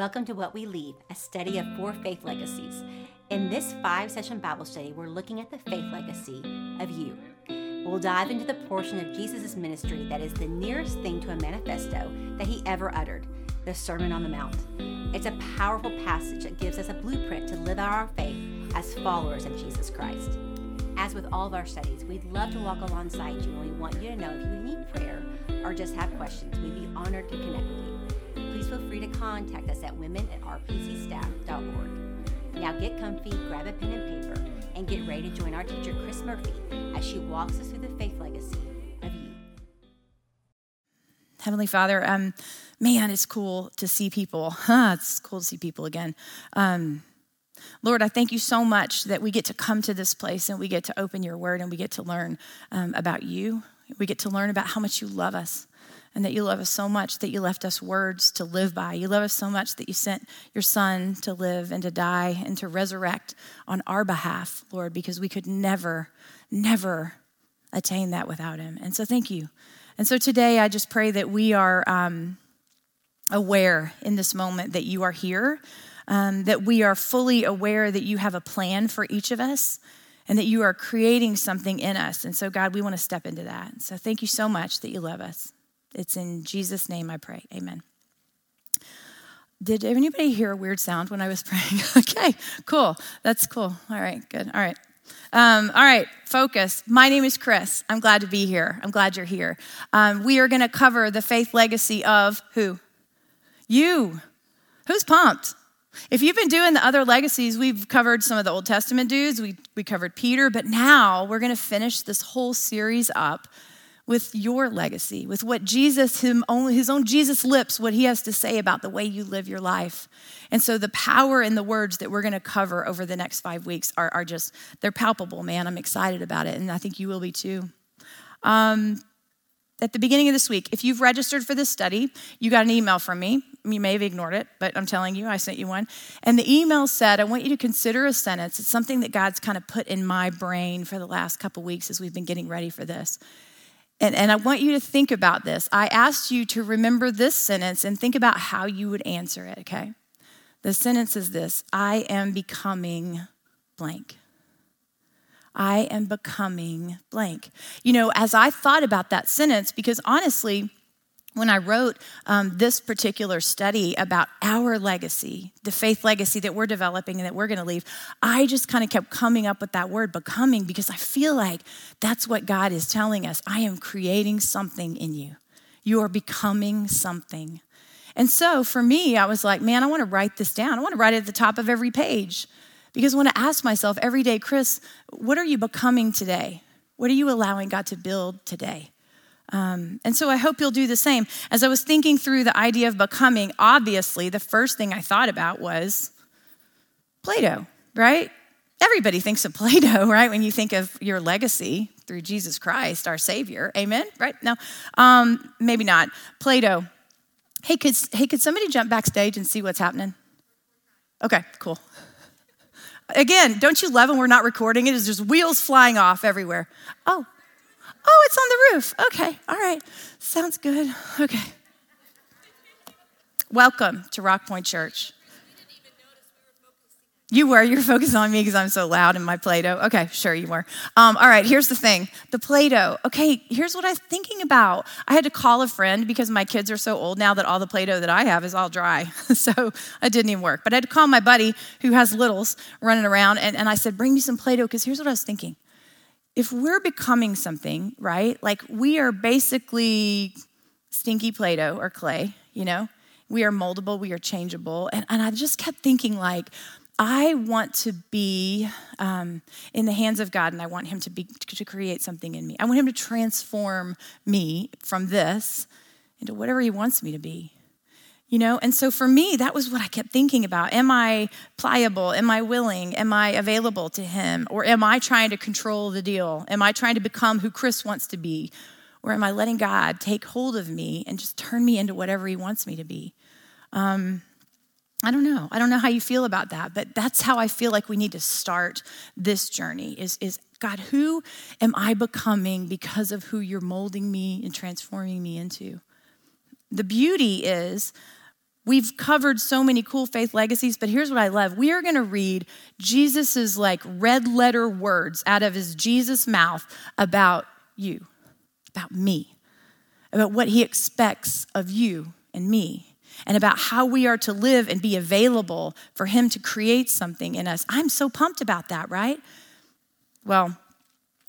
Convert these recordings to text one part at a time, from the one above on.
Welcome to What We Leave, a study of four faith legacies. In this five session Bible study, we're looking at the faith legacy of you. We'll dive into the portion of Jesus' ministry that is the nearest thing to a manifesto that he ever uttered the Sermon on the Mount. It's a powerful passage that gives us a blueprint to live out our faith as followers of Jesus Christ. As with all of our studies, we'd love to walk alongside you and we want you to know if you need prayer or just have questions, we'd be honored to connect with you please feel free to contact us at women at rpcstaff.org. Now get comfy, grab a pen and paper, and get ready to join our teacher, Chris Murphy, as she walks us through the faith legacy of you. Heavenly Father, um, man, it's cool to see people. Huh, it's cool to see people again. Um, Lord, I thank you so much that we get to come to this place and we get to open your word and we get to learn um, about you. We get to learn about how much you love us and that you love us so much that you left us words to live by. You love us so much that you sent your son to live and to die and to resurrect on our behalf, Lord, because we could never, never attain that without him. And so thank you. And so today I just pray that we are um, aware in this moment that you are here, um, that we are fully aware that you have a plan for each of us and that you are creating something in us. And so, God, we want to step into that. So, thank you so much that you love us. It's in Jesus' name I pray. Amen. Did anybody hear a weird sound when I was praying? okay, cool. That's cool. All right, good. All right. Um, all right, focus. My name is Chris. I'm glad to be here. I'm glad you're here. Um, we are going to cover the faith legacy of who? You. Who's pumped? If you've been doing the other legacies, we've covered some of the Old Testament dudes, we, we covered Peter, but now we're going to finish this whole series up with your legacy, with what Jesus, him his own Jesus lips, what he has to say about the way you live your life. And so the power in the words that we're going to cover over the next five weeks are, are just, they're palpable, man. I'm excited about it, and I think you will be too. Um, at the beginning of this week, if you've registered for this study, you got an email from me. You may have ignored it, but I'm telling you, I sent you one. And the email said, I want you to consider a sentence. It's something that God's kind of put in my brain for the last couple weeks as we've been getting ready for this. And, and I want you to think about this. I asked you to remember this sentence and think about how you would answer it, okay? The sentence is this I am becoming blank. I am becoming blank. You know, as I thought about that sentence, because honestly, when I wrote um, this particular study about our legacy, the faith legacy that we're developing and that we're going to leave, I just kind of kept coming up with that word becoming because I feel like that's what God is telling us. I am creating something in you. You are becoming something. And so for me, I was like, man, I want to write this down. I want to write it at the top of every page because I want to ask myself every day, Chris, what are you becoming today? What are you allowing God to build today? Um, and so I hope you'll do the same. As I was thinking through the idea of becoming, obviously, the first thing I thought about was Plato, right? Everybody thinks of Plato, right? When you think of your legacy through Jesus Christ, our Savior. Amen? Right? No, um, maybe not. Plato. Hey, could, hey, could somebody jump backstage and see what's happening? Okay, cool. Again, don't you love when we're not recording it? It's just wheels flying off everywhere. Oh, Oh, it's on the roof. Okay, all right. Sounds good. Okay. Welcome to Rock Point Church. You were. You were focused on me because I'm so loud in my Play Doh. Okay, sure you were. Um, all right, here's the thing the Play Doh. Okay, here's what I'm thinking about. I had to call a friend because my kids are so old now that all the Play Doh that I have is all dry. so it didn't even work. But I had to call my buddy who has littles running around and, and I said, Bring me some Play Doh because here's what I was thinking if we're becoming something, right? Like we are basically stinky Play Doh or clay, you know? We are moldable, we are changeable. And, and I just kept thinking, like, I want to be um, in the hands of God and I want Him to, be, to create something in me. I want Him to transform me from this into whatever He wants me to be. You know, and so for me, that was what I kept thinking about. Am I pliable? Am I willing? Am I available to him? Or am I trying to control the deal? Am I trying to become who Chris wants to be? Or am I letting God take hold of me and just turn me into whatever he wants me to be? Um, I don't know. I don't know how you feel about that, but that's how I feel like we need to start this journey is, is God, who am I becoming because of who you're molding me and transforming me into? The beauty is We've covered so many cool faith legacies, but here's what I love. We are going to read Jesus's like red letter words out of his Jesus mouth about you, about me, about what he expects of you and me, and about how we are to live and be available for him to create something in us. I'm so pumped about that, right? Well,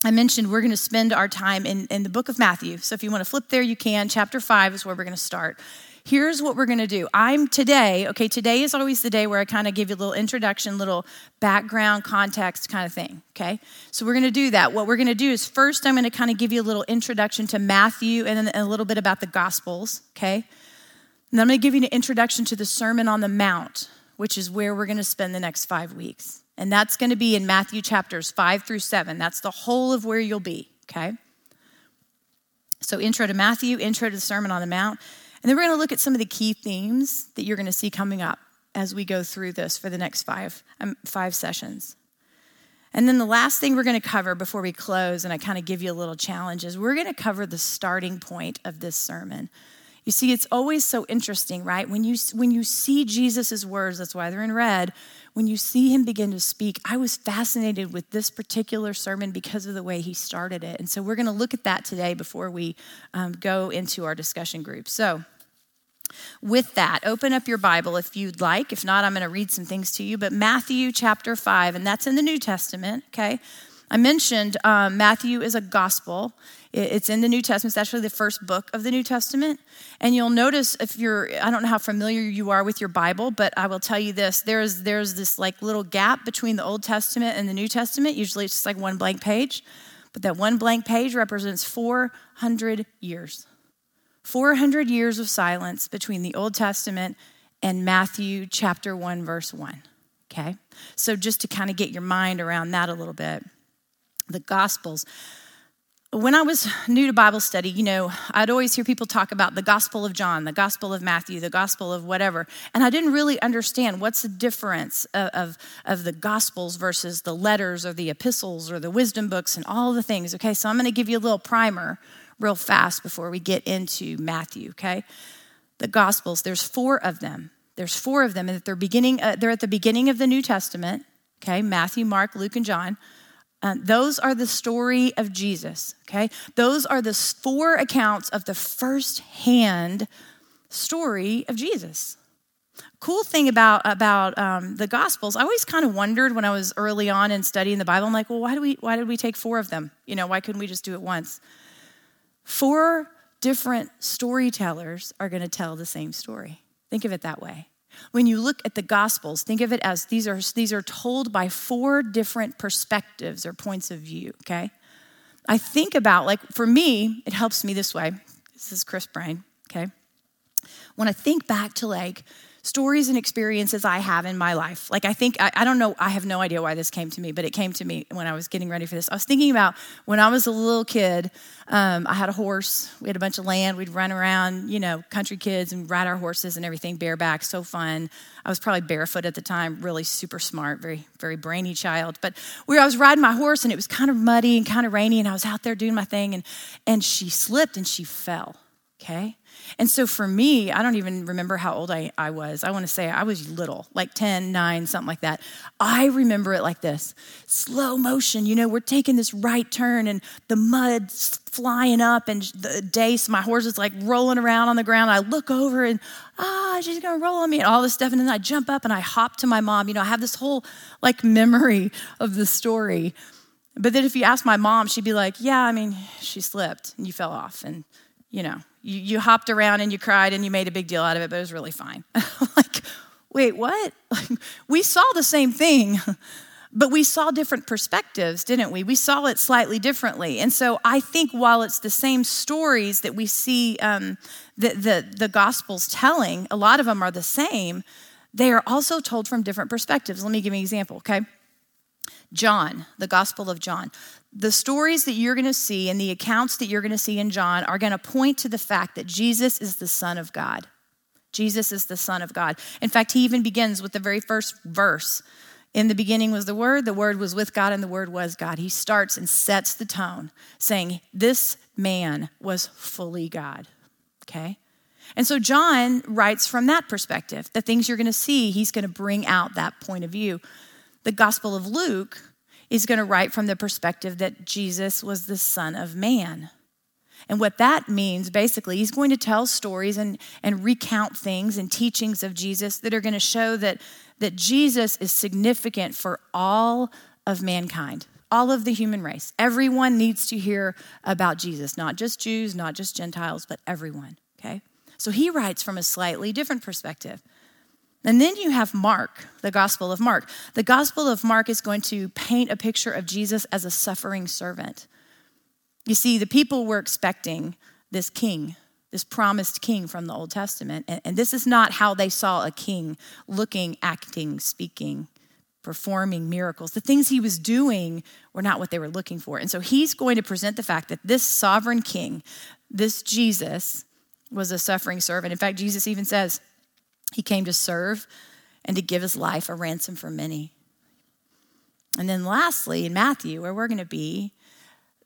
I mentioned we're going to spend our time in, in the book of Matthew. So if you want to flip there, you can. Chapter 5 is where we're going to start. Here's what we're going to do. I'm today, okay, today is always the day where I kind of give you a little introduction, little background, context kind of thing, okay? So we're going to do that. What we're going to do is first, I'm going to kind of give you a little introduction to Matthew and a little bit about the Gospels, okay? And then I'm going to give you an introduction to the Sermon on the Mount, which is where we're going to spend the next five weeks. And that's going to be in Matthew chapters 5 through 7. That's the whole of where you'll be, okay? So, intro to Matthew, intro to the Sermon on the Mount. And then we're going to look at some of the key themes that you're going to see coming up as we go through this for the next five, um, five sessions. And then the last thing we're going to cover before we close, and I kind of give you a little challenge, is we're going to cover the starting point of this sermon. You see, it's always so interesting, right? When you, when you see Jesus' words, that's why they're in red, when you see him begin to speak, I was fascinated with this particular sermon because of the way he started it. And so we're going to look at that today before we um, go into our discussion group. So, with that, open up your Bible if you'd like. If not, I'm going to read some things to you. But Matthew chapter 5, and that's in the New Testament, okay? I mentioned um, Matthew is a gospel. It's in the New Testament. It's actually the first book of the New Testament. And you'll notice if you're, I don't know how familiar you are with your Bible, but I will tell you this there's, there's this like little gap between the Old Testament and the New Testament. Usually it's just like one blank page. But that one blank page represents 400 years. 400 years of silence between the Old Testament and Matthew chapter 1, verse 1. Okay? So just to kind of get your mind around that a little bit the Gospels. When I was new to Bible study, you know, I'd always hear people talk about the Gospel of John, the Gospel of Matthew, the Gospel of whatever. And I didn't really understand what's the difference of, of, of the Gospels versus the letters or the epistles or the wisdom books and all the things. Okay, so I'm going to give you a little primer real fast before we get into Matthew, okay? The Gospels, there's four of them. There's four of them, and they're beginning. Uh, they're at the beginning of the New Testament. Okay, Matthew, Mark, Luke, and John. Uh, those are the story of Jesus, okay? Those are the four accounts of the first-hand story of Jesus. Cool thing about about um, the Gospels, I always kind of wondered when I was early on in studying the Bible. I'm like, well, why do we why did we take four of them? You know, why couldn't we just do it once? Four different storytellers are going to tell the same story. Think of it that way. When you look at the Gospels, think of it as these are, these are told by four different perspectives or points of view, okay? I think about, like, for me, it helps me this way. This is Chris Brain, okay? When I think back to, like, stories and experiences I have in my life. Like, I think, I, I, don't know, I have no idea why this came to me, but it came to me when I was getting ready for this. I was thinking about when I was a little kid, um, I had a horse. We had a bunch of land. We'd run around, you know, country kids and ride our horses and everything bareback. So fun. I was probably barefoot at the time, really super smart, very, very brainy child. But where I was riding my horse and it was kind of muddy and kind of rainy, and I was out there doing my thing, and, and she slipped and she fell, okay? And so for me, I don't even remember how old I, I was. I want to say I was little, like 10, 9, something like that. I remember it like this slow motion. You know, we're taking this right turn and the mud's flying up and the dace, my horse is like rolling around on the ground. I look over and, ah, she's going to roll on me and all this stuff. And then I jump up and I hop to my mom. You know, I have this whole like memory of the story. But then if you ask my mom, she'd be like, yeah, I mean, she slipped and you fell off. And, you know, you, you hopped around and you cried and you made a big deal out of it, but it was really fine. like, wait, what? we saw the same thing, but we saw different perspectives, didn't we? We saw it slightly differently. And so I think while it's the same stories that we see um, the, the, the Gospels telling, a lot of them are the same, they are also told from different perspectives. Let me give you an example, okay? John, the Gospel of John the stories that you're going to see and the accounts that you're going to see in John are going to point to the fact that Jesus is the Son of God. Jesus is the Son of God. In fact, he even begins with the very first verse. In the beginning was the Word, the Word was with God, and the Word was God. He starts and sets the tone, saying, This man was fully God. Okay? And so John writes from that perspective. The things you're going to see, he's going to bring out that point of view. The Gospel of Luke is going to write from the perspective that Jesus was the Son of Man. And what that means, basically, he's going to tell stories and, and recount things and teachings of Jesus that are going to show that, that Jesus is significant for all of mankind, all of the human race. Everyone needs to hear about Jesus, not just Jews, not just Gentiles, but everyone, okay? So he writes from a slightly different perspective. And then you have Mark, the Gospel of Mark. The Gospel of Mark is going to paint a picture of Jesus as a suffering servant. You see, the people were expecting this king, this promised king from the Old Testament. And, and, this is not how they saw a king looking, acting, speaking, performing miracles. The things he was doing were not what they were looking for. And so he's going to present the fact that this sovereign king, this Jesus, was a suffering servant. In fact, Jesus even says he came to serve and to give his life a ransom for many. And then lastly, in Matthew, where we're going to be,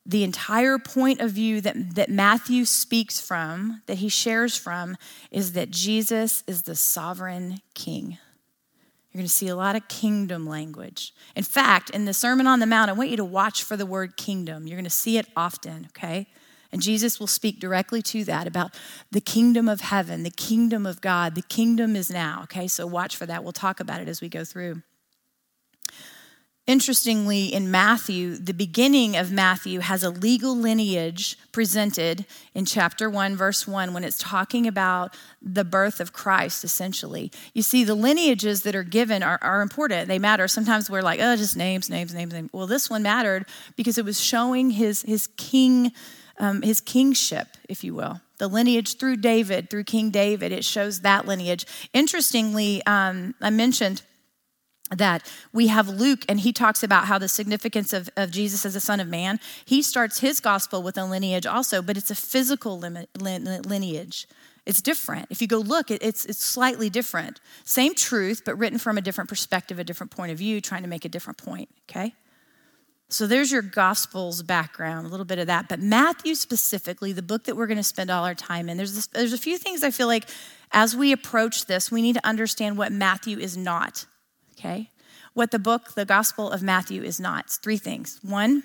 the entire point of view that, that Matthew speaks from, that he shares from, is that Jesus is the sovereign king. You're going to see a lot of kingdom language. In fact, in the Sermon on the Mount, I want you to watch for the word kingdom. You're going to see it often, okay? And Jesus will speak directly to that about the kingdom of heaven, the kingdom of God. The kingdom is now, okay? So watch for that. We'll talk about it as we go through. Interestingly, in Matthew, the beginning of Matthew has a legal lineage presented in chapter 1, verse 1, when it's talking about the birth of Christ, essentially. You see, the lineages that are given are, are important, they matter. Sometimes we're like, oh, just names, names, names, names. Well, this one mattered because it was showing his, his king. Um, his kingship, if you will, the lineage through David, through King David, it shows that lineage. Interestingly, um, I mentioned that we have Luke, and he talks about how the significance of, of Jesus as a son of man. He starts his gospel with a lineage also, but it's a physical lineage. It's different. If you go look, it's, it's slightly different. Same truth, but written from a different perspective, a different point of view, trying to make a different point, okay? So there's your gospel's background, a little bit of that. But Matthew specifically, the book that we're going to spend all our time in, there's, this, there's a few things I feel like as we approach this, we need to understand what Matthew is not okay? What the book, the Gospel of Matthew, is not. It's three things. One,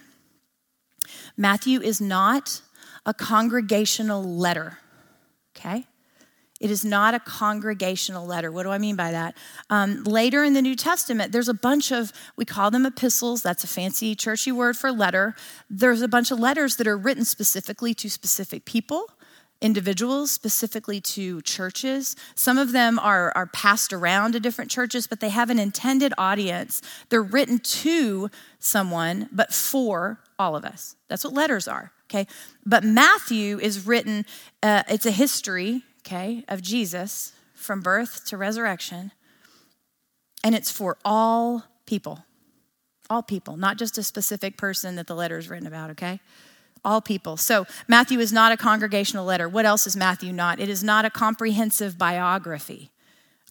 Matthew is not a congregational letter, okay? It is not a congregational letter. What do I mean by that? Um, later in the New Testament, there's a bunch of, we call them epistles. That's a fancy churchy word for letter. There's a bunch of letters that are written specifically to specific people individuals, specifically to churches. Some of them are, are passed around to different churches, but they have an intended audience. They're written to someone, but for all of us. That's what letters are, okay? But Matthew is written, uh, it's a history, okay, of Jesus from birth to resurrection, and it's for all people. All people, not just a specific person that the letter is written about, okay? all people. So Matthew is not a congregational letter. What else is Matthew not? It is not a comprehensive biography.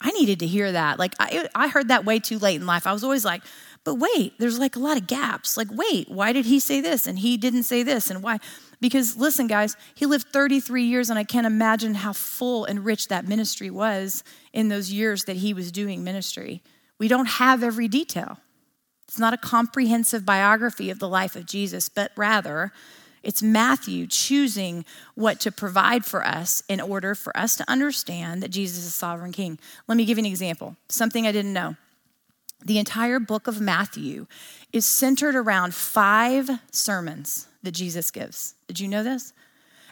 I needed to hear that. Like, I, I heard that way too late in life. I was always like, but wait, there's like a lot of gaps. Like, wait, why did he say this and he didn't say this and why? Because listen, guys, he lived 33 years and I can't imagine how full and rich that ministry was in those years that he was doing ministry. We don't have every detail. It's not a comprehensive biography of the life of Jesus, but rather, it's Matthew choosing what to provide for us in order for us to understand that Jesus is sovereign king. Let me give you an example, something I didn't know. The entire book of Matthew is centered around five sermons that Jesus gives. Did you know this?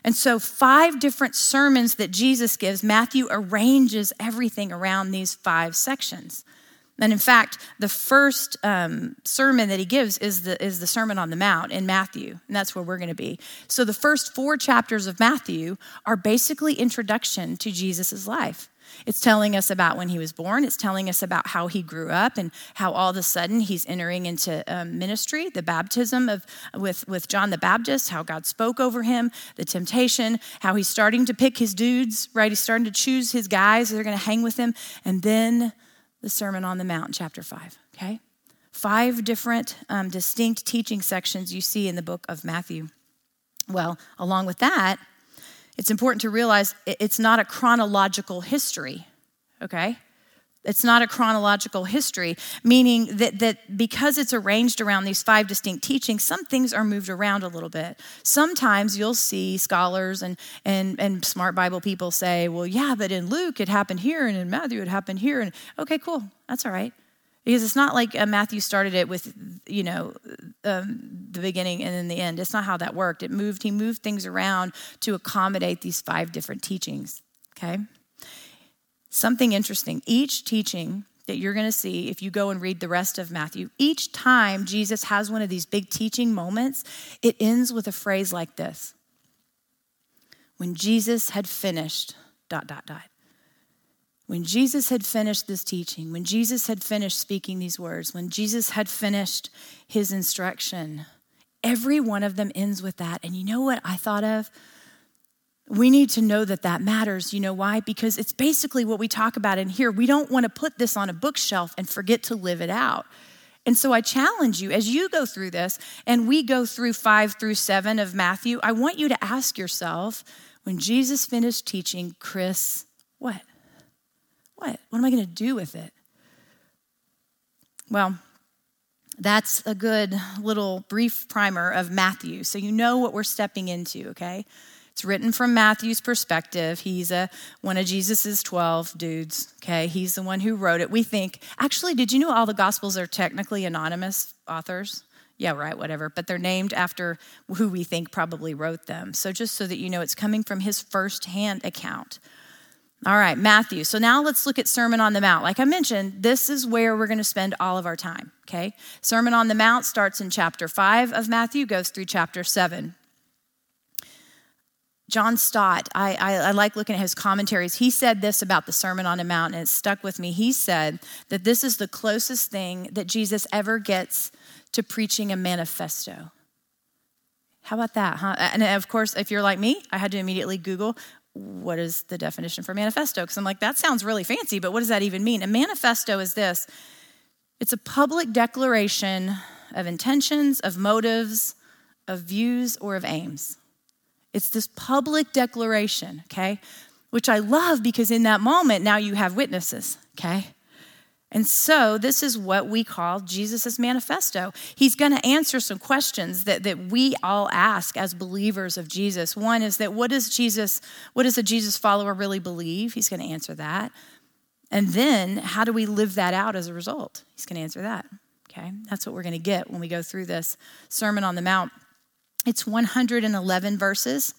And so, five different sermons that Jesus gives, Matthew arranges everything around these five sections. And in fact, the first um, sermon that he gives is the, is the Sermon on the Mount in Matthew, and that's where we're going to be. So the first four chapters of Matthew are basically introduction to Jesus' life. It's telling us about when he was born. It's telling us about how he grew up and how all of a sudden he's entering into um, ministry, the baptism of with with John the Baptist, how God spoke over him, the temptation, how he's starting to pick his dudes, right? He's starting to choose his guys that are going to hang with him, and then the Sermon on the Mount, chapter 5, okay? Five different um, distinct teaching sections you see in the book of Matthew. Well, along with that, It's important to realize it's not a chronological history, okay? It's not a chronological history, meaning that, that because it's arranged around these five distinct teachings, some things are moved around a little bit. Sometimes you'll see scholars and, and, and smart Bible people say, well, yeah, but in Luke it happened here, and in Matthew it happened here. And okay, cool, that's all right. Because it's not like uh, Matthew started it with, you know, um, the beginning and then the end. It's not how that worked. It moved, he moved things around to accommodate these five different teachings, okay? Something interesting. Each teaching that you're going to see if you go and read the rest of Matthew, each time Jesus has one of these big teaching moments, it ends with a phrase like this When Jesus had finished, dot, dot, dot. When Jesus had finished this teaching, when Jesus had finished speaking these words, when Jesus had finished his instruction, every one of them ends with that. And you know what I thought of? We need to know that that matters. You know why? Because it's basically what we talk about in here. We don't want to put this on a bookshelf and forget to live it out. And so I challenge you as you go through this and we go through five through seven of Matthew, I want you to ask yourself when Jesus finished teaching, Chris, what? What? What am I going to do with it? Well, that's a good little brief primer of Matthew. So you know what we're stepping into, okay? It's written from Matthew's perspective. He's a, one of Jesus's 12 dudes, okay? He's the one who wrote it. We think, actually, did you know all the Gospels are technically anonymous authors? Yeah, right, whatever. But they're named after who we think probably wrote them. So just so that you know, it's coming from his firsthand account. All right, Matthew. So now let's look at Sermon on the Mount. Like I mentioned, this is where we're going to spend all of our time, okay? Sermon on the Mount starts in chapter 5 of Matthew, goes through chapter 7. John Stott, I, I, I, like looking at his commentaries. He said this about the Sermon on the Mount, and it stuck with me. He said that this is the closest thing that Jesus ever gets to preaching a manifesto. How about that, huh? And of course, if you're like me, I had to immediately Google what is the definition for manifesto? Because I'm like, that sounds really fancy, but what does that even mean? A manifesto is this it's a public declaration of intentions, of motives, of views, or of aims. It's this public declaration, okay? Which I love because in that moment, now you have witnesses, okay? And so, this is what we call Jesus' manifesto. He's going to answer some questions that, that we all ask as believers of Jesus. One is that what does Jesus, what does a Jesus follower really believe? He's going to answer that. And then, how do we live that out as a result? He's going to answer that. Okay? That's what we're going to get when we go through this Sermon on the Mount. It's 111 verses.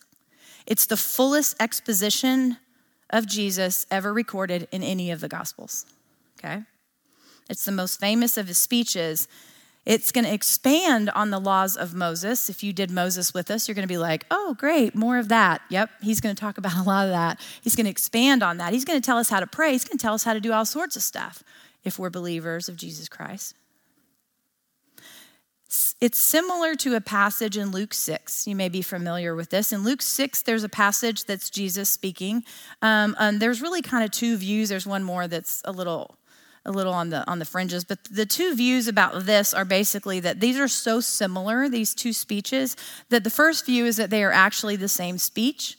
It's the fullest exposition of Jesus ever recorded in any of the Gospels. Okay? It's the most famous of his speeches. It's going to expand on the laws of Moses. If you did Moses with us, you're going to be like, oh, great, more of that. Yep, he's going to talk about a lot of that. He's going to expand on that. He's going to tell us how to pray. He's going to tell us how to do all sorts of stuff if we're believers of Jesus Christ. It's similar to a passage in Luke 6. You may be familiar with this. In Luke 6, there's a passage that's Jesus speaking. Um, and there's really kind of two views. There's one more that's a little a little on the on the fringes but the two views about this are basically that these are so similar these two speeches that the first view is that they are actually the same speech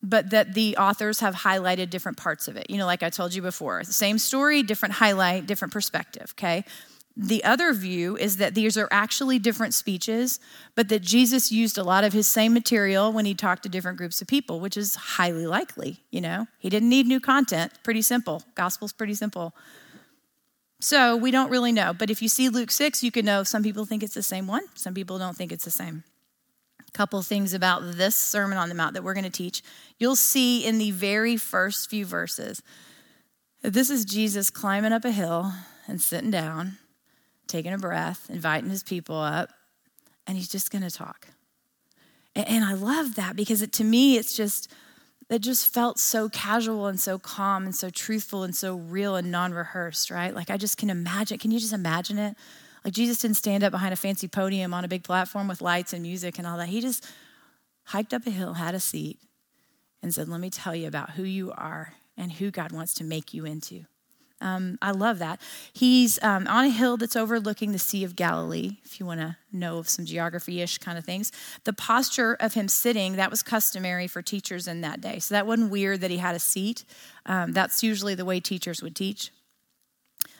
but that the authors have highlighted different parts of it you know like i told you before same story different highlight different perspective okay the other view is that these are actually different speeches, but that Jesus used a lot of his same material when he talked to different groups of people, which is highly likely, you know. He didn't need new content. Pretty simple. Gospel's pretty simple. So we don't really know. But if you see Luke 6, you can know some people think it's the same one, some people don't think it's the same. A couple things about this Sermon on the Mount that we're going to teach. You'll see in the very first few verses that this is Jesus climbing up a hill and sitting down taking a breath, inviting his people up, and he's just going to talk. And, I love that because it, to me, it's just, it just felt so casual and so calm and so truthful and so real and non rehearsed, right? Like I just can imagine. Can you just imagine it? Like Jesus didn't stand up behind a fancy podium on a big platform with lights and music and all that. He just hiked up a hill, had a seat, and said, Let me tell you about who you are and who God wants to make you into. Um, I love that. He's um, on a hill that's overlooking the Sea of Galilee, if you want to know of some geography ish kind of things. The posture of him sitting, that was customary for teachers in that day. So that wasn't weird that he had a seat. Um, that's usually the way teachers would teach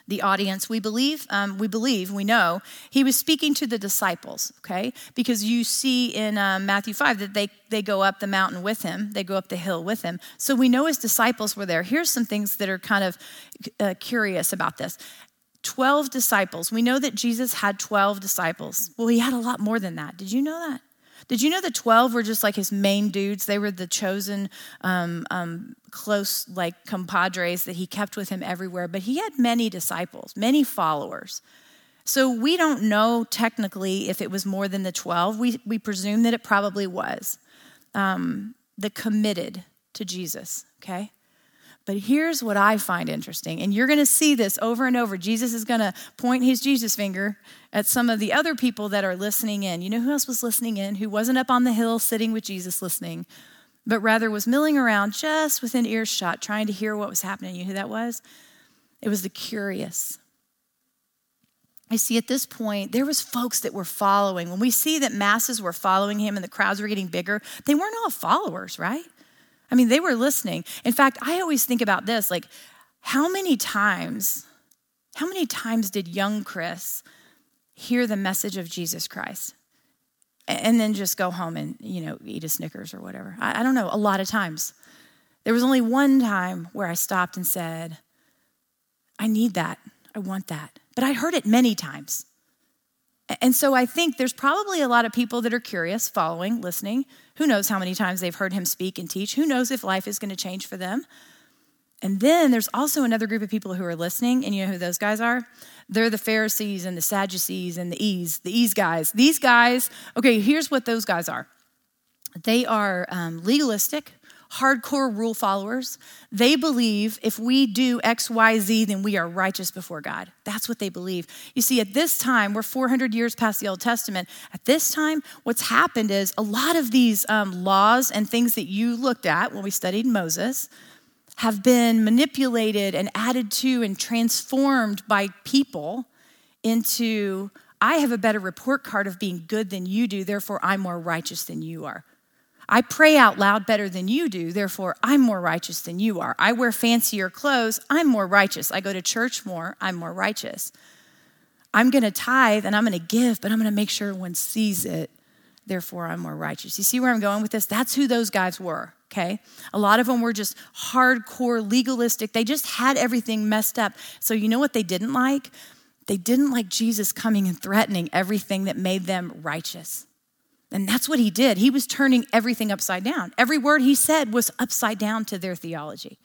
the audience. We believe, um, we believe, we know he was speaking to the disciples, okay? Because you see in uh, Matthew 5 that they, they go up the mountain with him, they go up the hill with him. So we know his disciples were there. Here's some things that are kind of uh, curious about this. 12 disciples. We know that Jesus had 12 disciples. Well, he had a lot more than that. Did you know that? Did you know the 12 were just like his main dudes? They were the chosen, um, um, close, like compadres that he kept with him everywhere. But he had many disciples, many followers. So we don't know technically if it was more than the 12. We, we presume that it probably was. Um, the committed to Jesus, okay? But here's what I find interesting, and you're going to see this over and over. Jesus is going to point his Jesus finger at some of the other people that are listening in. You know who else was listening in? Who wasn't up on the hill sitting with Jesus listening, but rather was milling around just within earshot trying to hear what was happening. You know who that was? It was the curious. I see at this point, there was folks that were following. When we see that masses were following him and the crowds were getting bigger, they weren't all followers, right? I mean, they were listening. In fact, I always think about this like, how many times, how many times did young Chris hear the message of Jesus Christ? And then just go home and, you know, eat a Snickers or whatever. I, I don't know, a lot of times. There was only one time where I stopped and said, I need that. I want that. But I heard it many times. And so I think there's probably a lot of people that are curious, following, listening. Who knows how many times they've heard him speak and teach? Who knows if life is going to change for them? And then there's also another group of people who are listening, and you know who those guys are? They're the Pharisees and the Sadducees and the E's, the E's guys. These guys, okay, here's what those guys are they are um, legalistic, hardcore rule followers. They believe if we do X, Y, Z, then we are righteous before God. That's what they believe. You see, at this time, we're 400 years past the Old Testament. At this time, what's happened is a lot of these um, laws and things that you looked at when we studied Moses have been manipulated and added to and transformed by people into I have a better report card of being good than you do, therefore I'm more righteous than you are. I pray out loud better than you do, therefore I'm more righteous than you are. I wear fancier clothes, I'm more righteous. I go to church more, I'm more righteous. I'm going to tithe and I'm going to give, but I'm going to make sure one sees it, therefore I'm more righteous. You see where I'm going with this? That's who those guys were, okay? A lot of them were just hardcore legalistic. They just had everything messed up. So you know what they didn't like? They didn't like Jesus coming and threatening everything that made them righteous. And that's what he did. He was turning everything upside down. Every word he said was upside down to their theology.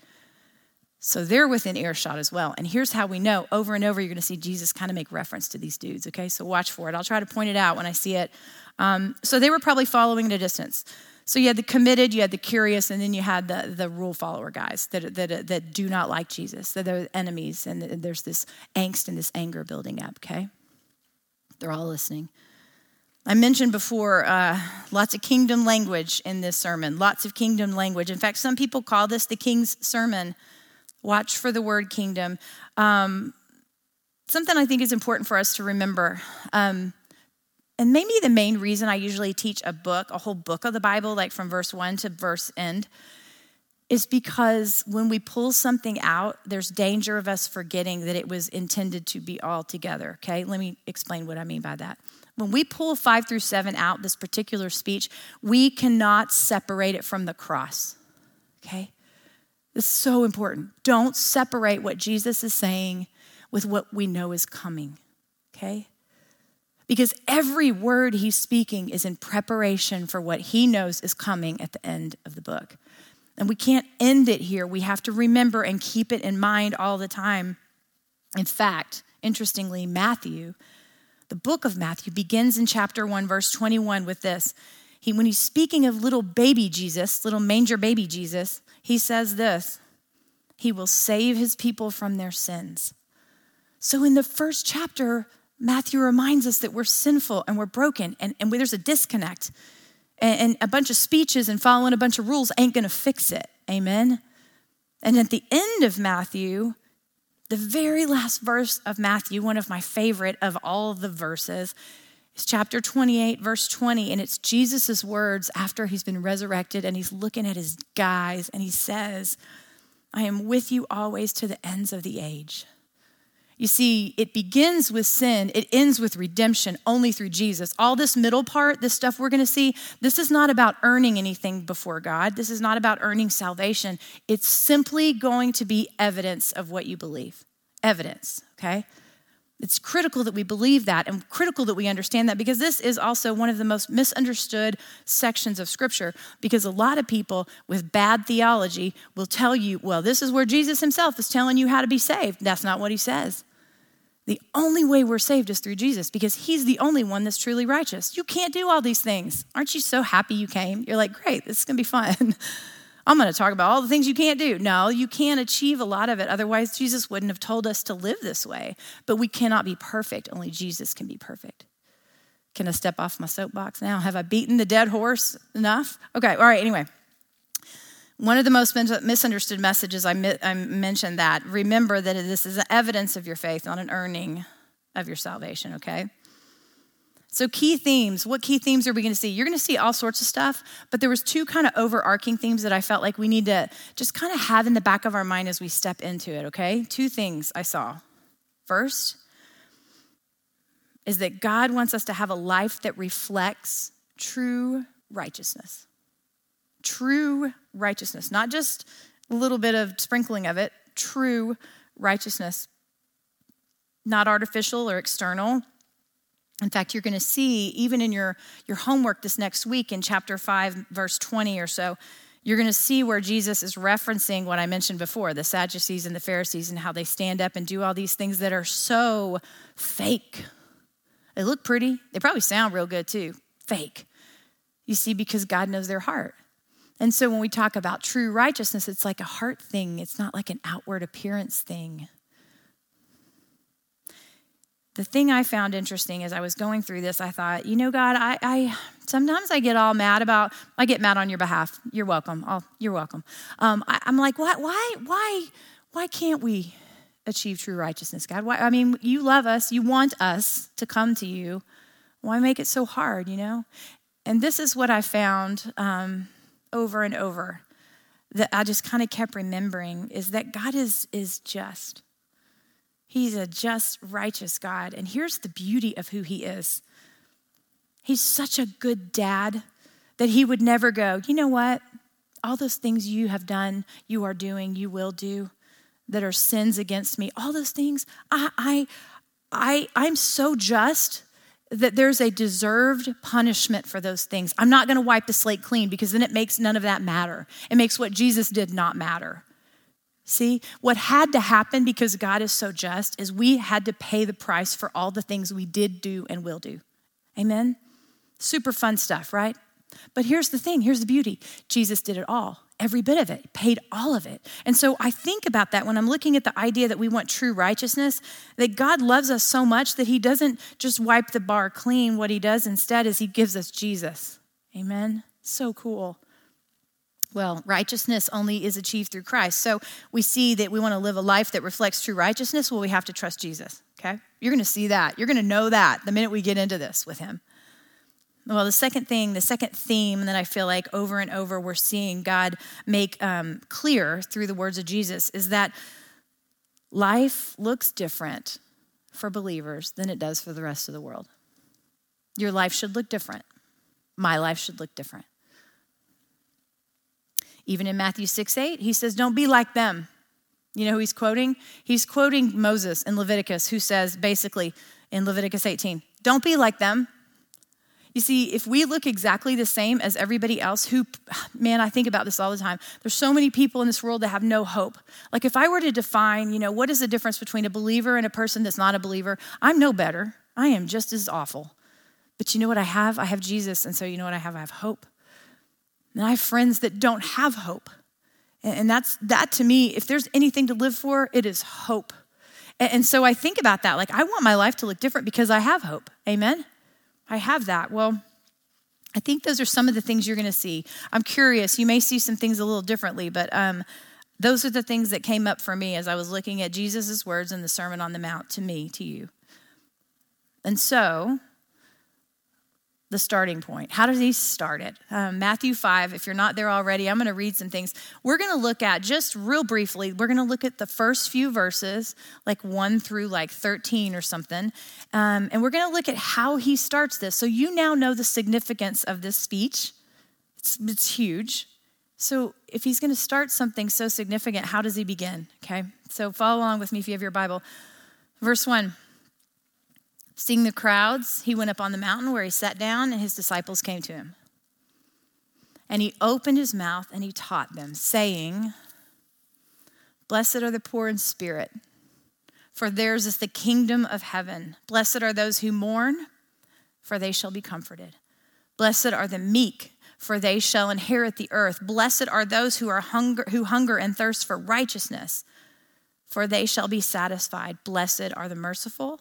So they're within earshot as well. And here's how we know over and over you're going to see Jesus kind of make reference to these dudes, okay? So watch for it. I'll try to point it out when I see it. Um, so they were probably following at a distance. So you had the committed, you had the curious, and then you had the, the rule follower guys that, that, that do not like Jesus, that are enemies, and there's this angst and this anger building up, okay? They're all listening. I mentioned before uh, lots of kingdom language in this sermon, lots of kingdom language. In fact, some people call this the king's sermon. Watch for the word kingdom. Um, something I think is important for us to remember. Um, and maybe the main reason I usually teach a book, a whole book of the Bible, like from verse one to verse end, is because when we pull something out, there's danger of us forgetting that it was intended to be all together. Okay, let me explain what I mean by that. When we pull five through seven out, this particular speech, we cannot separate it from the cross. Okay? This is so important. Don't separate what Jesus is saying with what we know is coming. Okay? Because every word he's speaking is in preparation for what he knows is coming at the end of the book. And we can't end it here. We have to remember and keep it in mind all the time. In fact, interestingly, Matthew the book of Matthew begins in chapter 1, verse 21 with this. He, when he's speaking of little baby Jesus, little manger baby Jesus, he says this He will save his people from their sins. So in the first chapter, Matthew reminds us that we're sinful and we're broken and, and there's a disconnect. And, and a bunch of speeches and following a bunch of rules ain't gonna fix it. Amen? And at the end of Matthew, The very last verse of Matthew, one of my favorite of all the verses, is chapter 28, verse 20. And it's Jesus' words after he's been resurrected and he's looking at his guys and he says, I am with you always to the ends of the age. You see, it begins with sin, it ends with redemption only through Jesus. All this middle part, this stuff we're gonna see, this is not about earning anything before God. This is not about earning salvation. It's simply going to be evidence of what you believe. Evidence, okay? It's critical that we believe that and critical that we understand that because this is also one of the most misunderstood sections of Scripture. Because a lot of people with bad theology will tell you, well, this is where Jesus himself is telling you how to be saved. That's not what he says. The only way we're saved is through Jesus because he's the only one that's truly righteous. You can't do all these things. Aren't you so happy you came? You're like, great, this is gonna be fun. I'm going to talk about all the things you can't do. No, you can't achieve a lot of it. Otherwise, Jesus wouldn't have told us to live this way. But we cannot be perfect. Only Jesus can be perfect. Can I step off my soapbox now? Have I beaten the dead horse enough? Okay, all right, anyway. One of the most misunderstood messages I, mentioned that remember that this is evidence of your faith, not an earning of your salvation, okay? So key themes, what key themes are we going to see? You're going to see all sorts of stuff, but there was two kind of overarching themes that I felt like we need to just kind of have in the back of our mind as we step into it, okay? Two things I saw. First is that God wants us to have a life that reflects true righteousness. True righteousness, not just a little bit of sprinkling of it, true righteousness. Not artificial or external, in fact, you're going to see, even in your, your homework this next week in chapter 5, verse 20 or so, you're going to see where Jesus is referencing what I mentioned before the Sadducees and the Pharisees and how they stand up and do all these things that are so fake. They look pretty, they probably sound real good too. Fake. You see, because God knows their heart. And so when we talk about true righteousness, it's like a heart thing, it's not like an outward appearance thing the thing I found interesting as I was going through this, I thought, you know, God, I, I sometimes I get all mad about. I get mad on your behalf. You're welcome. I'll, you're welcome. Um, I, am like, why, why, why, why can't we achieve true righteousness, God? Why, I mean, you love us. You want us to come to you. Why make it so hard? You know. And this is what I found um, over and over that I just kind of kept remembering is that God is is just. He's a just, righteous God. And here's the beauty of who He is He's such a good dad that He would never go, you know what? All those things you have done, you are doing, you will do that are sins against me, all those things, I, I, I, I'm so just that there's a deserved punishment for those things. I'm not going to wipe the slate clean because then it makes none of that matter. It makes what Jesus did not matter. See, what had to happen because God is so just is we had to pay the price for all the things we did do and will do. Amen? Super fun stuff, right? But here's the thing here's the beauty Jesus did it all, every bit of it, paid all of it. And so I think about that when I'm looking at the idea that we want true righteousness, that God loves us so much that He doesn't just wipe the bar clean. What He does instead is He gives us Jesus. Amen? So cool. Well, righteousness only is achieved through Christ. So we see that we want to live a life that reflects true righteousness. Well, we have to trust Jesus, okay? You're going to see that. You're going to know that the minute we get into this with Him. Well, the second thing, the second theme that I feel like over and over we're seeing God make um, clear through the words of Jesus is that life looks different for believers than it does for the rest of the world. Your life should look different. My life should look different. Even in Matthew 6 8, he says, Don't be like them. You know who he's quoting? He's quoting Moses in Leviticus, who says basically in Leviticus 18, Don't be like them. You see, if we look exactly the same as everybody else, who, man, I think about this all the time. There's so many people in this world that have no hope. Like, if I were to define, you know, what is the difference between a believer and a person that's not a believer, I'm no better. I am just as awful. But you know what I have? I have Jesus. And so, you know what I have? I have hope. And I have friends that don't have hope. And that's that to me, if there's anything to live for, it is hope. And so I think about that. Like, I want my life to look different because I have hope. Amen? I have that. Well, I think those are some of the things you're going to see. I'm curious. You may see some things a little differently, but um, Those are the things that came up for me as I was looking at Jesus' words in the Sermon on the Mount to me, to you. And so, the starting point. How does he start it? Um, Matthew 5, if you're not there already, I'm going to read some things. We're going to look at, just real briefly, we're going to look at the first few verses, like 1 through like 13 or something. Um, and we're going to look at how he starts this. So you now know the significance of this speech. It's, it's huge. So if he's going to start something so significant, how does he begin? Okay, so follow along with me if you have your Bible. Verse 1. Seeing the crowds, he went up on the mountain where he sat down, and his disciples came to him. And he opened his mouth and he taught them, saying, Blessed are the poor in spirit, for theirs is the kingdom of heaven. Blessed are those who mourn, for they shall be comforted. Blessed are the meek, for they shall inherit the earth. Blessed are those who are hunger who hunger and thirst for righteousness, for they shall be satisfied. Blessed are the merciful,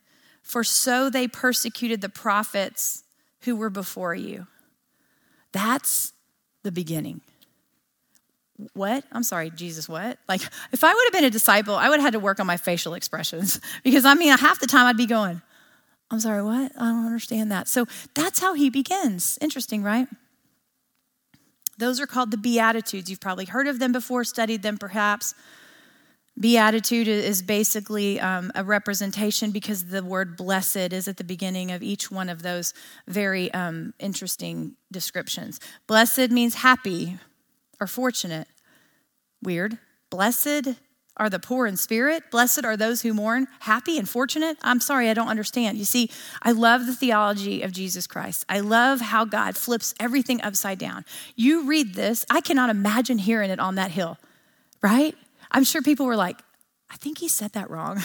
for so they persecuted the prophets who were before you. That's the beginning. What? I'm sorry, Jesus, what? Like, if I would have been a disciple, I would have had to work on my facial expressions because I mean, half the time I'd be going, I'm sorry, what? I don't understand that. So that's how he begins. Interesting, right? Those are called the Beatitudes. You've probably heard of them before, studied them perhaps. Beatitude is basically um, a representation because the word blessed is at the beginning of each one of those very um, interesting descriptions. Blessed means happy or fortunate. Weird. Blessed are the poor in spirit. Blessed are those who mourn. Happy and fortunate. I'm sorry, I don't understand. You see, I love the theology of Jesus Christ. I love how God flips everything upside down. You read this, I cannot imagine hearing it on that hill, right? I'm sure people were like, I think he said that wrong.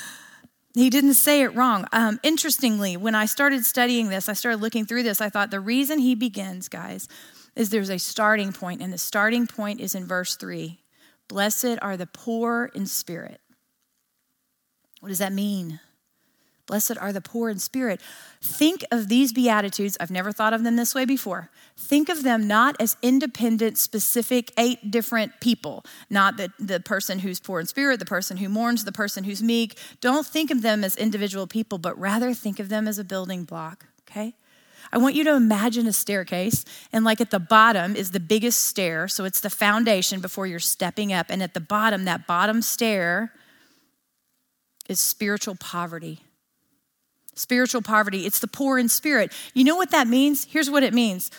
he didn't say it wrong. Um, interestingly, when I started studying this, I started looking through this, I thought the reason he begins, guys, is there's a starting point, and the starting point is in verse three Blessed are the poor in spirit. What does that mean? Blessed are the poor in spirit. Think of these Beatitudes. I've never thought of them this way before. Think of them not as independent, specific, eight different people, not the, the person who's poor in spirit, the person who mourns, the person who's meek. Don't think of them as individual people, but rather think of them as a building block, okay? I want you to imagine a staircase, and like at the bottom is the biggest stair, so it's the foundation before you're stepping up. And at the bottom, that bottom stair is spiritual poverty Spiritual poverty, it's the poor in spirit. You know what that means? Here's what it means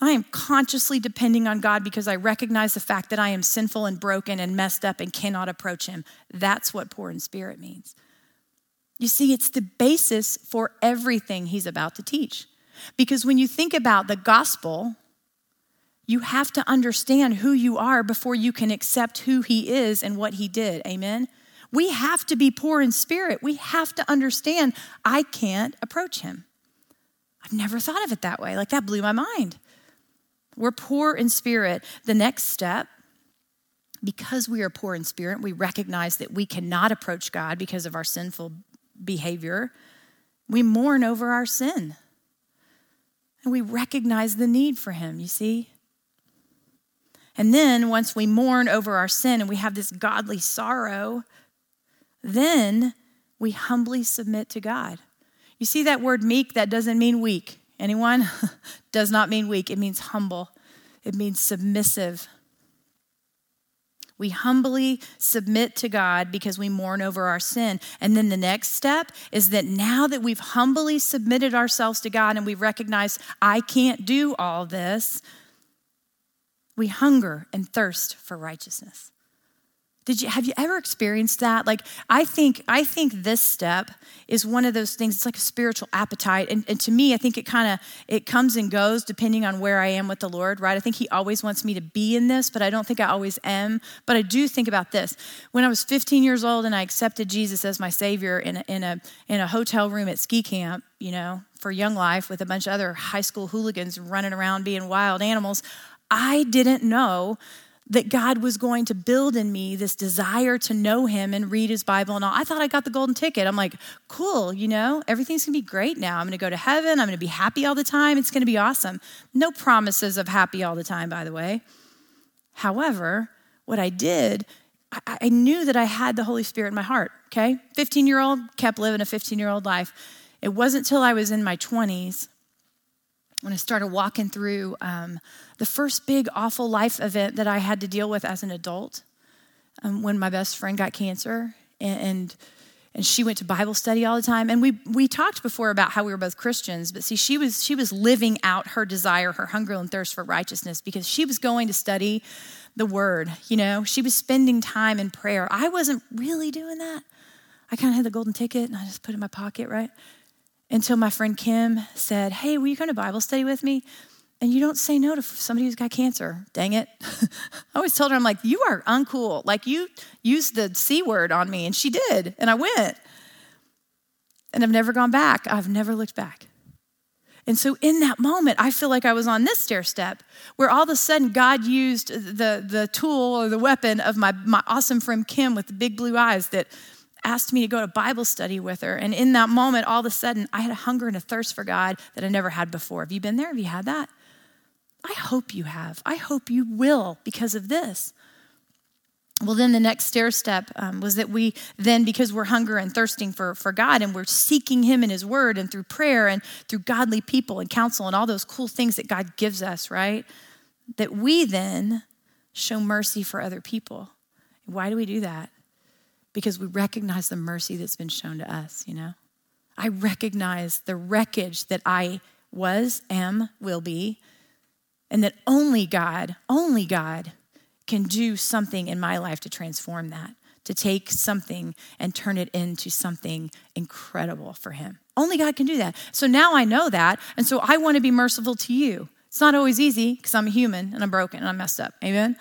I am consciously depending on God because I recognize the fact that I am sinful and broken and messed up and cannot approach Him. That's what poor in spirit means. You see, it's the basis for everything He's about to teach. Because when you think about the gospel, you have to understand who you are before you can accept who He is and what He did. Amen? We have to be poor in spirit. We have to understand I can't approach him. I've never thought of it that way. Like that blew my mind. We're poor in spirit. The next step, because we are poor in spirit, we recognize that we cannot approach God because of our sinful behavior. We mourn over our sin. And we recognize the need for Him, you see? And then once we mourn over our sin and we have this godly sorrow, then we humbly submit to God. You see that word meek, that doesn't mean weak. Anyone? Does not mean weak. It means humble, it means submissive. We humbly submit to God because we mourn over our sin. And then the next step is that now that we've humbly submitted ourselves to God and we recognize, I can't do all this, we hunger and thirst for righteousness. Did you have you ever experienced that? Like I think I think this step is one of those things. It's like a spiritual appetite, and, and to me, I think it kind of it comes and goes depending on where I am with the Lord. Right? I think He always wants me to be in this, but I don't think I always am. But I do think about this. When I was 15 years old and I accepted Jesus as my Savior in a, in a in a hotel room at ski camp, you know, for Young Life with a bunch of other high school hooligans running around being wild animals, I didn't know that God was going to build in me this desire to know Him and read His Bible and all. I thought I got the golden ticket. I'm like, cool, you know, everything's gonna be great now. I'm gonna go to heaven. I'm gonna be happy all the time. It's gonna be awesome. No promises of happy all the time, by the way. However, what I did, I, I knew that I had the Holy Spirit in my heart, okay? 15 year old, kept living a 15 year old life. It wasn't until I was in my 20s when I started walking through um, the first big awful life event that I had to deal with as an adult, um, when my best friend got cancer, and, and and she went to Bible study all the time. And we we talked before about how we were both Christians, but see, she was she was living out her desire, her hunger and thirst for righteousness because she was going to study the Word. You know, she was spending time in prayer. I wasn't really doing that. I kind of had the golden ticket, and I just put it in my pocket, right? until my friend Kim said, Hey, will you come to Bible study with me? And you don't say no to somebody who's got cancer. Dang it. I always told her, I'm like, you are uncool. Like, you used the C word on me. And she did. And I went. And I've never gone back. I've never looked back. And so, in that moment, I feel like I was on this stair step where all of a sudden God used the, the tool or the weapon of my, my awesome friend Kim with the big blue eyes that asked me to go to Bible study with her. And in that moment, all of a sudden, I had a hunger and a thirst for God that I never had before. Have you been there? Have you had that? I hope you have. I hope you will because of this. Well, then the next stair step um, was that we then, because we're hunger and thirsting for, for God and we're seeking Him in His Word and through prayer and through godly people and counsel and all those cool things that God gives us, right? That we then show mercy for other people. Why do we do that? because we recognize the mercy that's been shown to us, you know? I recognize the wreckage that I was, am, will be, and that only God, only God can do something in my life to transform that, to take something and turn it into something incredible for Him. Only God can do that. So now I know that, and so I want to be merciful to you. It's not always easy because I'm a human and I'm broken and I'm messed up. Amen?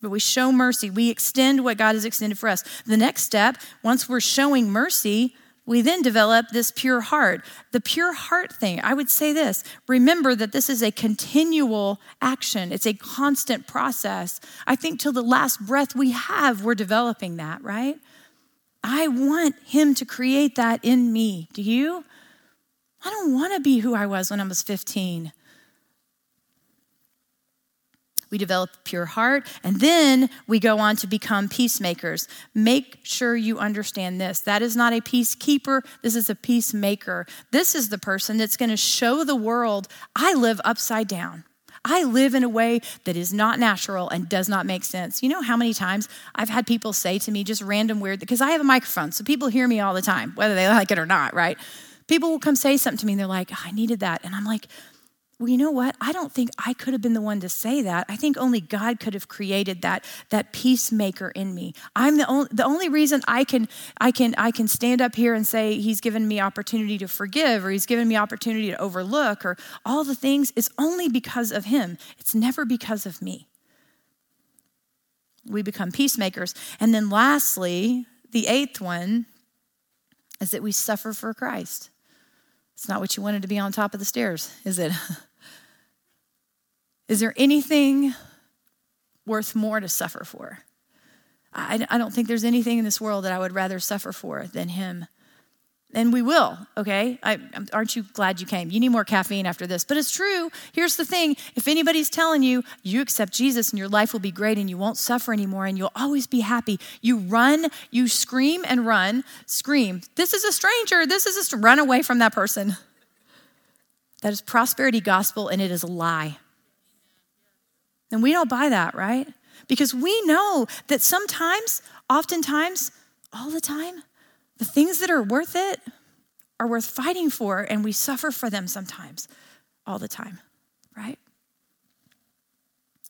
But we show mercy. We extend what God has extended for us. The next step, once we're showing mercy, we then develop this pure heart. The pure heart thing, I would say this remember that this is a continual action, it's a constant process. I think till the last breath we have, we're developing that, right? I want Him to create that in me. Do you? I don't want to be who I was when I was 15. We develop a pure heart, and then we go on to become peacemakers. Make sure you understand this. That is not a peacekeeper, this is a peacemaker. This is the person that's going to show the world I live upside down. I live in a way that is not natural and does not make sense. You know how many times I've had people say to me just random weird, because I have a microphone, so people hear me all the time, whether they like it or not, right? People will come say something to me and they're like, oh, I needed that. And I'm like, well, you know what? I don't think I could have been the one to say that. I think only God could have created that, that peacemaker in me. I'm the only, the only reason I can, I, can, I can stand up here and say he's given me opportunity to forgive or he's given me opportunity to overlook or all the things is only because of him. It's never because of me. We become peacemakers. And then lastly, the eighth one is that we suffer for Christ. It's not what you wanted to be on top of the stairs, is it? Is there anything worth more to suffer for? I, I don't think there's anything in this world that I would rather suffer for than him. And we will, okay? I, aren't you glad you came? You need more caffeine after this. But it's true. Here's the thing if anybody's telling you you accept Jesus and your life will be great and you won't suffer anymore and you'll always be happy, you run, you scream and run, scream, This is a stranger. This is just run away from that person. That is prosperity gospel and it is a lie. And we don't buy that, right? Because we know that sometimes, oftentimes, all the time, the things that are worth it are worth fighting for, and we suffer for them sometimes, all the time, right?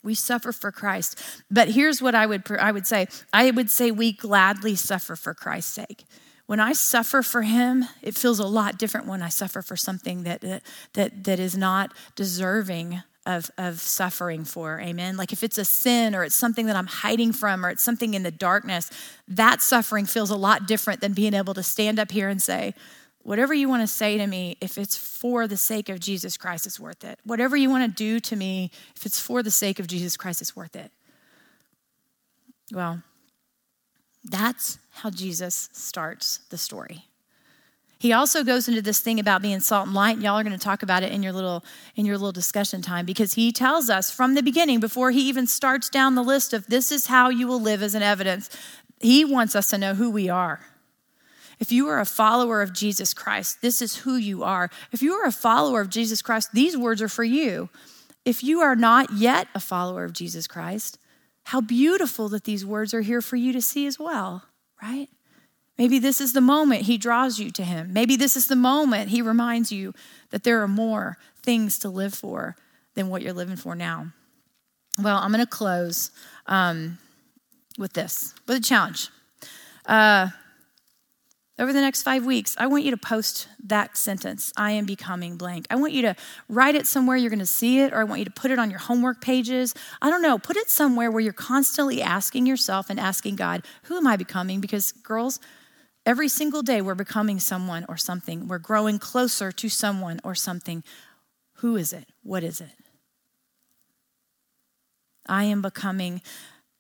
We suffer for Christ. But here's what I would I would say. I would say we gladly suffer for Christ's sake. When I suffer for him, it feels a lot different when I suffer for something that that that is not deserving of, of suffering for. Amen. Like if it's a sin or it's something that I'm hiding from or it's something in the darkness, that suffering feels a lot different than being able to stand up here and say, whatever you want to say to me, if it's for the sake of Jesus Christ, it's worth it. Whatever you want to do to me, if it's for the sake of Jesus Christ, it's worth it. Well, that's how Jesus starts the story. He also goes into this thing about being salt and light, y'all are going to talk about it in your little in your little discussion time because he tells us from the beginning, before he even starts down the list of this is how you will live as an evidence, he wants us to know who we are. If you are a follower of Jesus Christ, this is who you are. If you are a follower of Jesus Christ, these words are for you. If you are not yet a follower of Jesus Christ, how beautiful that these words are here for you to see as well, right? Maybe this is the moment he draws you to him. Maybe this is the moment he reminds you that there are more things to live for than what you're living for now. Well, I'm going to close um, with this, with a challenge. Uh, over the next five weeks, I want you to post that sentence, I am becoming blank. I want you to write it somewhere you're going to see it, or I want you to put it on your homework pages. I don't know, put it somewhere where you're constantly asking yourself and asking God, who am I becoming? Because, girls, every single day we're becoming someone or something. We're growing closer to someone or something. Who is it? What is it? I am becoming.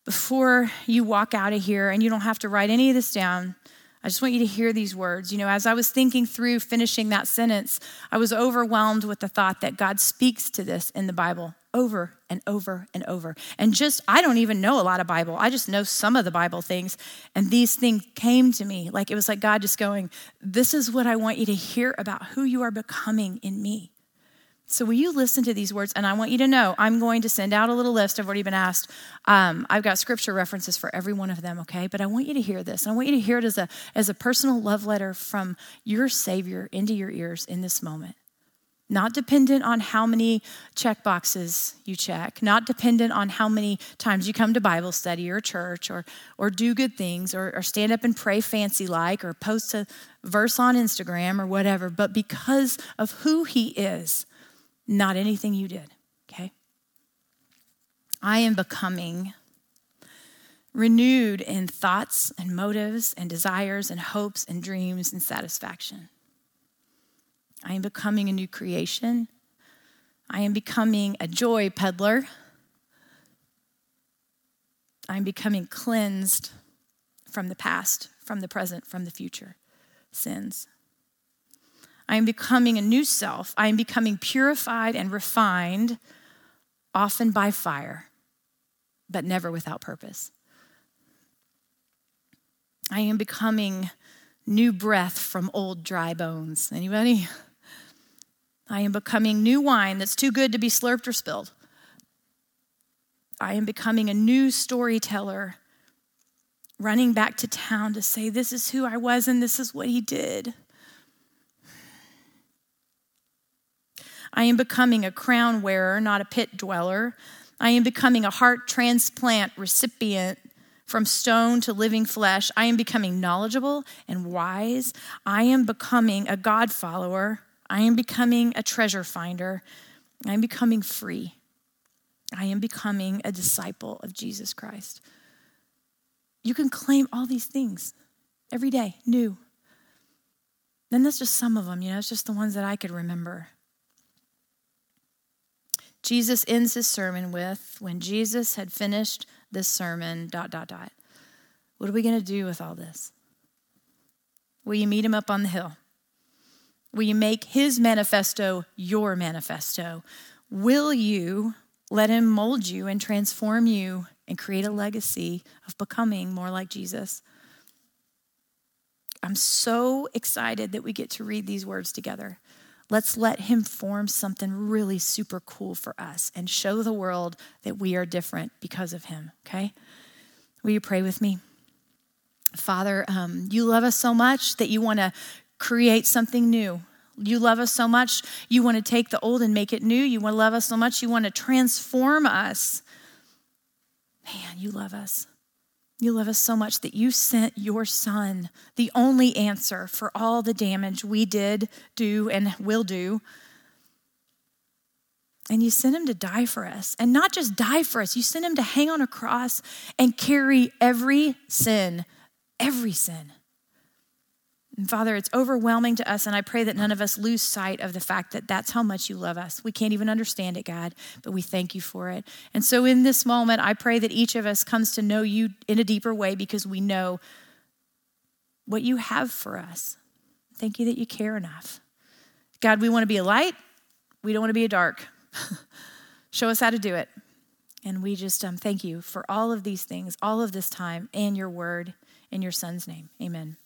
Before you walk out of here, and you don't have to write any of this down, I just want you to hear these words. You know, as I was thinking through finishing that sentence, I was overwhelmed with the thought that God speaks to this in the Bible over and over and over. And just, I don't even know a lot of Bible. I just know some of the Bible things. And these things came to me like it was like God just going, This is what I want you to hear about who you are becoming in me. So, will you listen to these words? And I want you to know I'm going to send out a little list. I've already been asked. Um, I've got scripture references for every one of them, okay? But I want you to hear this. I want you to hear it as a, as a personal love letter from your Savior into your ears in this moment. Not dependent on how many check boxes you check, not dependent on how many times you come to Bible study or church or, or do good things or, or stand up and pray fancy like or post a verse on Instagram or whatever, but because of who He is not anything you did, okay? I am becoming renewed in thoughts and motives and desires and hopes and dreams and satisfaction. I am becoming a new creation. I am becoming a joy peddler. I'm becoming cleansed from the past, from the present, from the future sins. I am becoming a new self. I am becoming purified and refined, often by fire, but never without purpose. I am becoming new breath from old dry bones. Anybody? I am becoming new wine that's too good to be slurped or spilled. I am becoming a new storyteller, running back to town to say, This is who I was and this is what he did. I am becoming a crown wearer, not a pit dweller. I am becoming a heart transplant recipient from stone to living flesh. I am becoming knowledgeable and wise. I am becoming a God follower. I am becoming a treasure finder. I am becoming free. I am becoming a disciple of Jesus Christ. You can claim all these things every day, new. Then that's just some of them, you know, it's just the ones that I could remember. Jesus ends his sermon with, when Jesus had finished this sermon, dot, dot, dot. What are we going to do with all this? Will you meet him up on the hill? Will you make his manifesto your manifesto? Will you let him mold you and transform you and create a legacy of becoming more like Jesus? I'm so excited that we get to read these words together. Let's let Him form something really super cool for us and show the world that we are different because of Him, okay? Will you pray with me? Father, um, you love us so much that you want to create something new. You love us so much, you want to take the old and make it new. You want to love us so much, you want to transform us Man, you love us. You love us so much that you sent your son, the only answer for all the damage we did, do, and will do. And you sent him to die for us. And not just die for us, you sent him to hang on a cross and carry every sin, every sin. And Father, it's overwhelming to us, and I pray that none of us lose sight of the fact that that's how much you love us. We can't even understand it, God, but we thank you for it. And so in this moment, I pray that each of us comes to know you in a deeper way because we know what you have for us. Thank you that you care enough. God, we want to be a light, we don't want to be a dark. Show us how to do it. And we just um, thank you for all of these things, all of this time, and your word in your son's name. Amen.